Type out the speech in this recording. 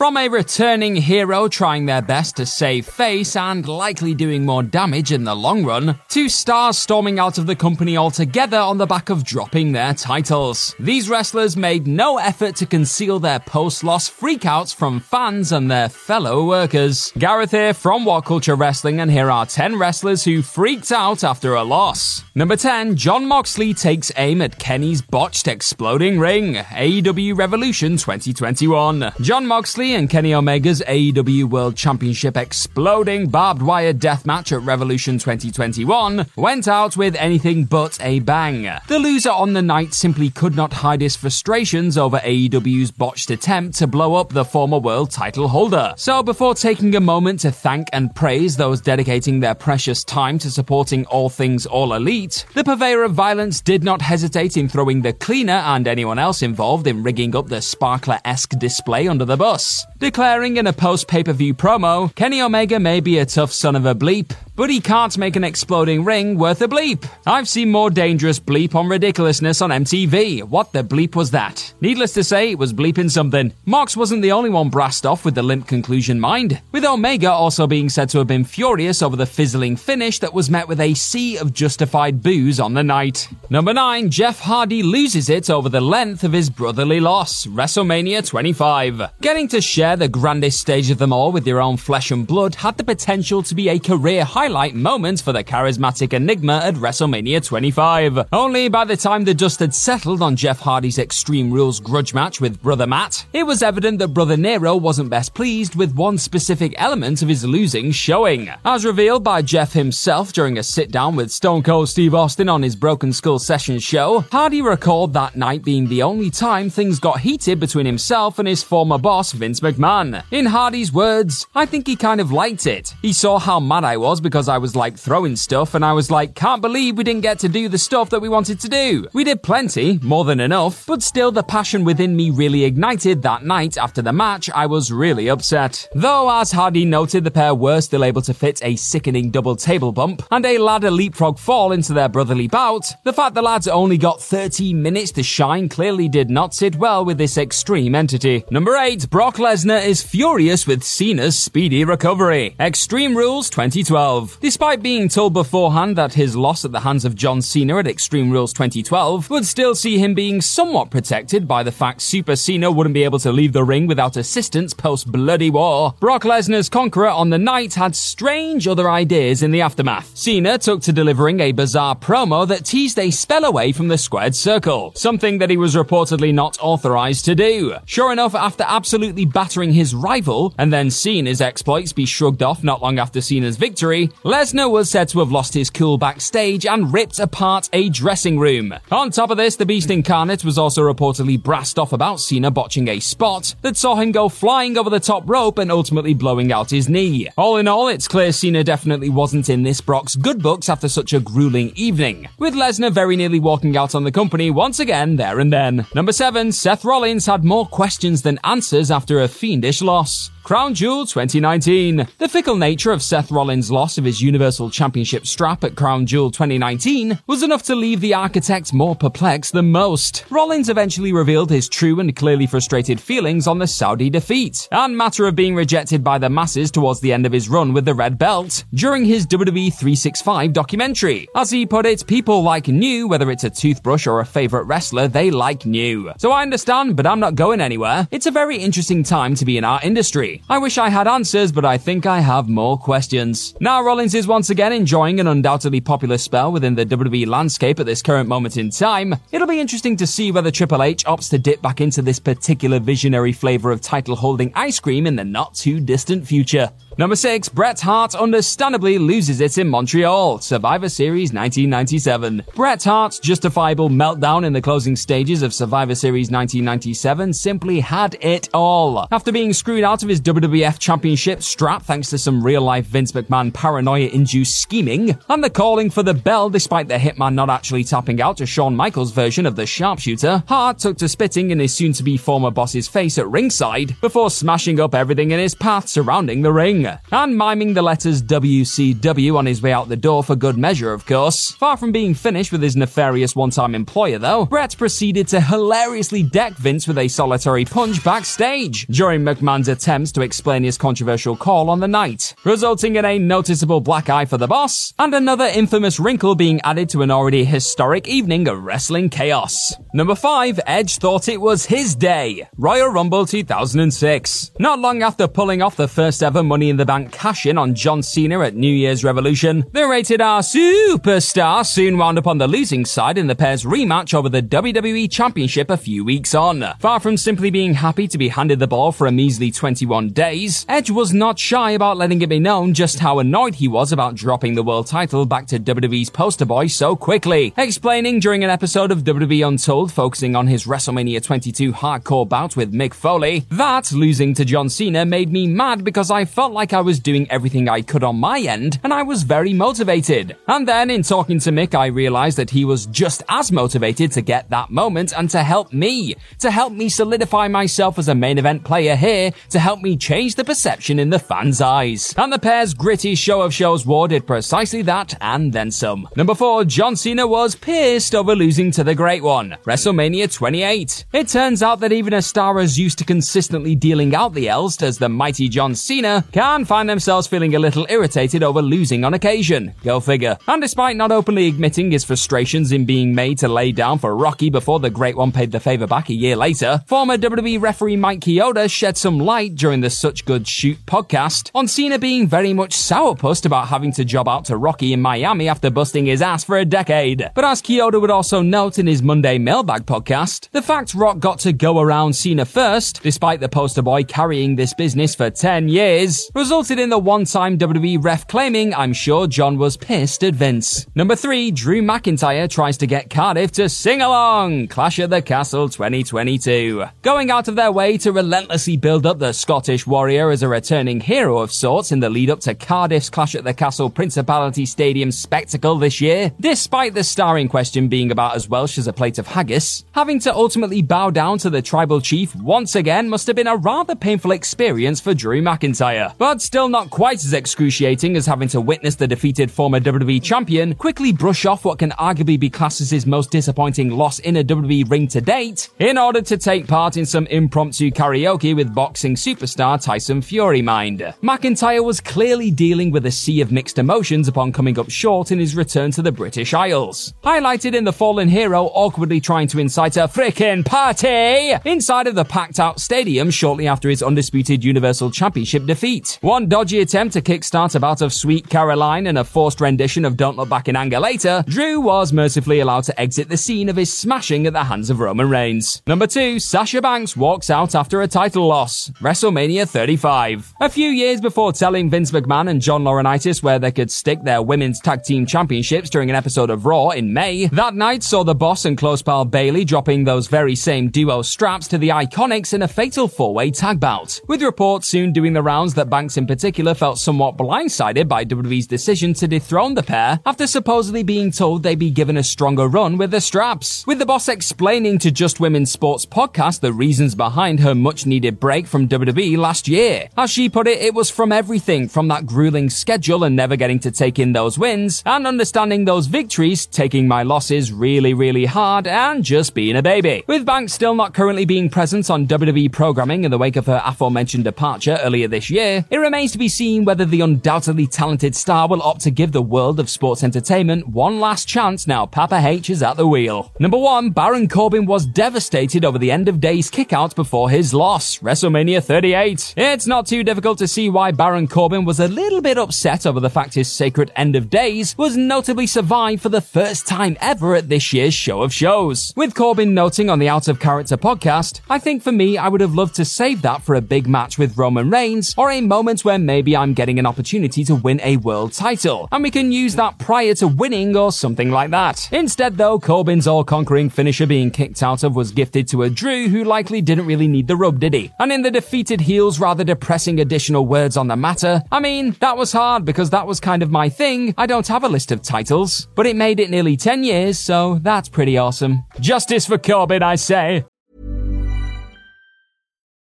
From a returning hero trying their best to save face and likely doing more damage in the long run, to stars storming out of the company altogether on the back of dropping their titles. These wrestlers made no effort to conceal their post-loss freakouts from fans and their fellow workers. Gareth here from What Culture Wrestling and here are 10 wrestlers who freaked out after a loss. Number 10, Jon Moxley takes aim at Kenny's botched exploding ring, AEW Revolution 2021. Jon Moxley and Kenny Omega's AEW World Championship exploding barbed wire death match at Revolution 2021 went out with anything but a bang. The loser on the night simply could not hide his frustrations over AEW's botched attempt to blow up the former world title holder. So before taking a moment to thank and praise those dedicating their precious time to supporting all things all elite, the purveyor of violence did not hesitate in throwing the cleaner and anyone else involved in rigging up the sparkler-esque display under the bus declaring in a post pay per view promo Kenny Omega may be a tough son of a bleep, but he can't make an exploding ring worth a bleep. I've seen more dangerous bleep on ridiculousness on MTV. What the bleep was that? Needless to say, it was bleeping something. Mox wasn't the only one brassed off with the limp conclusion mind, with Omega also being said to have been furious over the fizzling finish that was met with a sea of justified boos on the night. Number 9, Jeff Hardy loses it over the length of his brotherly loss, WrestleMania 25. Getting to share the grandest stage of them all with your own flesh and blood had the potential to be a career highlight highlight moment for the charismatic enigma at WrestleMania 25. Only by the time the dust had settled on Jeff Hardy's Extreme Rules grudge match with Brother Matt, it was evident that Brother Nero wasn't best pleased with one specific element of his losing showing. As revealed by Jeff himself during a sit down with Stone Cold Steve Austin on his Broken Skull Session show, Hardy recalled that night being the only time things got heated between himself and his former boss, Vince McMahon. In Hardy's words, I think he kind of liked it. He saw how mad I was because because I was like throwing stuff and I was like, can't believe we didn't get to do the stuff that we wanted to do. We did plenty, more than enough, but still the passion within me really ignited that night after the match. I was really upset. Though, as Hardy noted, the pair were still able to fit a sickening double table bump and a ladder leapfrog fall into their brotherly bout, the fact the lads only got 13 minutes to shine clearly did not sit well with this extreme entity. Number 8, Brock Lesnar is furious with Cena's speedy recovery. Extreme Rules 2012. Despite being told beforehand that his loss at the hands of John Cena at Extreme Rules 2012 would still see him being somewhat protected by the fact Super Cena wouldn't be able to leave the ring without assistance post Bloody War, Brock Lesnar's conqueror on the night had strange other ideas in the aftermath. Cena took to delivering a bizarre promo that teased a spell away from the squared circle, something that he was reportedly not authorized to do. Sure enough, after absolutely battering his rival and then seeing his exploits be shrugged off not long after Cena's victory, Lesnar was said to have lost his cool backstage and ripped apart a dressing room. On top of this, the Beast Incarnate was also reportedly brassed off about Cena botching a spot that saw him go flying over the top rope and ultimately blowing out his knee. All in all, it's clear Cena definitely wasn't in this Brock's good books after such a grueling evening, with Lesnar very nearly walking out on the company once again there and then. Number 7, Seth Rollins had more questions than answers after a fiendish loss. Crown Jewel 2019. The fickle nature of Seth Rollins' loss of his Universal Championship strap at Crown Jewel 2019 was enough to leave the architect more perplexed than most. Rollins eventually revealed his true and clearly frustrated feelings on the Saudi defeat and matter of being rejected by the masses towards the end of his run with the red belt during his WWE 365 documentary. As he put it, people like new, whether it's a toothbrush or a favorite wrestler, they like new. So I understand, but I'm not going anywhere. It's a very interesting time to be in our industry. I wish I had answers, but I think I have more questions. Now Rollins is once again enjoying an undoubtedly popular spell within the WWE landscape at this current moment in time. It'll be interesting to see whether Triple H opts to dip back into this particular visionary flavor of title holding ice cream in the not too distant future. Number 6, Bret Hart understandably loses it in Montreal, Survivor Series 1997. Bret Hart's justifiable meltdown in the closing stages of Survivor Series 1997 simply had it all. After being screwed out of his WWF Championship strap thanks to some real-life Vince McMahon paranoia-induced scheming, and the calling for the bell despite the hitman not actually tapping out to Shawn Michaels' version of the sharpshooter, Hart took to spitting in his soon-to-be former boss's face at ringside before smashing up everything in his path surrounding the ring and miming the letters WCW on his way out the door for good measure, of course. Far from being finished with his nefarious one-time employer, though, Bret proceeded to hilariously deck Vince with a solitary punch backstage during McMahon's attempts to explain his controversial call on the night, resulting in a noticeable black eye for the boss and another infamous wrinkle being added to an already historic evening of wrestling chaos. Number 5, Edge thought it was his day. Royal Rumble 2006. Not long after pulling off the first ever Money in the Bank cash in on John Cena at New Year's Revolution, the rated R superstar soon wound up on the losing side in the pair's rematch over the WWE Championship a few weeks on. Far from simply being happy to be handed the ball for a measly 21 days, Edge was not shy about letting it be known just how annoyed he was about dropping the world title back to WWE's poster boy so quickly, explaining during an episode of WWE Untold focusing on his WrestleMania 22 hardcore bout with Mick Foley that losing to John Cena made me mad because I felt like I was doing everything I could on my end and I was very motivated. And then in talking to Mick, I realized that he was just as motivated to get that moment and to help me, to help me solidify myself as a main event player here, to help me change the perception in the fans' eyes. And the pair's gritty show of shows war did precisely that and then some. Number four, John Cena was pissed over losing to the Great One, WrestleMania 28. It turns out that even a star as used to consistently dealing out the L's as the mighty John Cena can find themselves feeling a little irritated over losing on occasion. Go figure. And despite not openly admitting his frustrations in being made to lay down for Rocky before the Great One paid the favor back a year later, former WWE referee Mike Chioda shed some light during the Such Good Shoot podcast on Cena being very much sourpussed about having to job out to Rocky in Miami after busting his ass for a decade. But as Chioda would also note in his Monday Mailbag podcast, the fact Rock got to go around Cena first, despite the poster boy carrying this business for 10 years, resulted in the one-time WWE ref claiming, I'm sure John was pissed at Vince. Number 3, Drew McIntyre tries to get Cardiff to sing along, Clash at the Castle 2022. Going out of their way to relentlessly build up the Scottish Warrior as a returning hero of sorts in the lead up to Cardiff's Clash at the Castle Principality Stadium spectacle this year, despite the star in question being about as Welsh as a plate of haggis, having to ultimately bow down to the tribal chief once again must have been a rather painful experience for Drew McIntyre, but still not quite as excruciating as having to witness the defeated former WWE champion quickly brush off what can arguably be classed as his most disappointing loss in a WWE ring to date, in order to take part in some impromptu karaoke with boxing superstar Tyson Fury mind. McIntyre was clearly dealing with a sea of mixed emotions upon coming up short in his return to the British Isles. Highlighted in the fallen hero awkwardly trying to incite a frickin' party inside of the packed out stadium shortly after his undisputed Universal Championship defeat. One dodgy attempt to kickstart a bout of Sweet Caroline and a forced rendition of Don't Look Back in Anger later, Drew was mercifully allowed to exit the scene of his smashing at the hands of Roman Reigns. Number 2, Sasha Banks walks out after a title loss. WrestleMania 35. A few years before telling Vince McMahon and John Laurinaitis where they could stick their women's tag team championships during an episode of Raw in May, that night saw the boss and close pal Bayley dropping those very same duo straps to the IIconics in a fatal four-way tag bout, with reports soon doing the rounds that Banks in particular felt somewhat blindsided by WWE's decision to dethrone the pair after supposedly being told they'd be given a stronger run with the straps, with the boss explaining to Just Women's Sports podcast the reasons behind her much needed break from WWE last year. As she put it, it was from everything from that grueling schedule and never getting to take in those wins, and understanding those victories, taking my losses really, really hard, and just being a baby. With Banks still not currently being present on WWE programming in the wake of her aforementioned departure earlier this year, it remains to be seen whether the undoubtedly talented star will opt to give the world of sports entertainment one last chance now Papa H is at the wheel. Number 1, Baron Corbin was devastated over the end of days kickout before his loss, WrestleMania 38. It's not too difficult to see why Baron Corbin was a little bit upset over the fact his sacred end of days was notably survived for the first time ever at this year's show of shows. With Corbin noting on the Out of Character podcast, I think for me, I would have loved to save that for a big match with Roman Reigns or a moment where maybe I'm getting an opportunity to win a world title, and we can use that prior to winning or something like that. Instead, though, Corbin's all-conquering finisher being kicked out of was gifted to a Drew who likely didn't really need the rub, did he? And in the defeated heel's rather depressing additional words on the matter, I mean, that was hard because that was kind of my thing. I don't have a list of titles, but it made it nearly 10 years, so that's pretty awesome. Justice for Corbin, I say.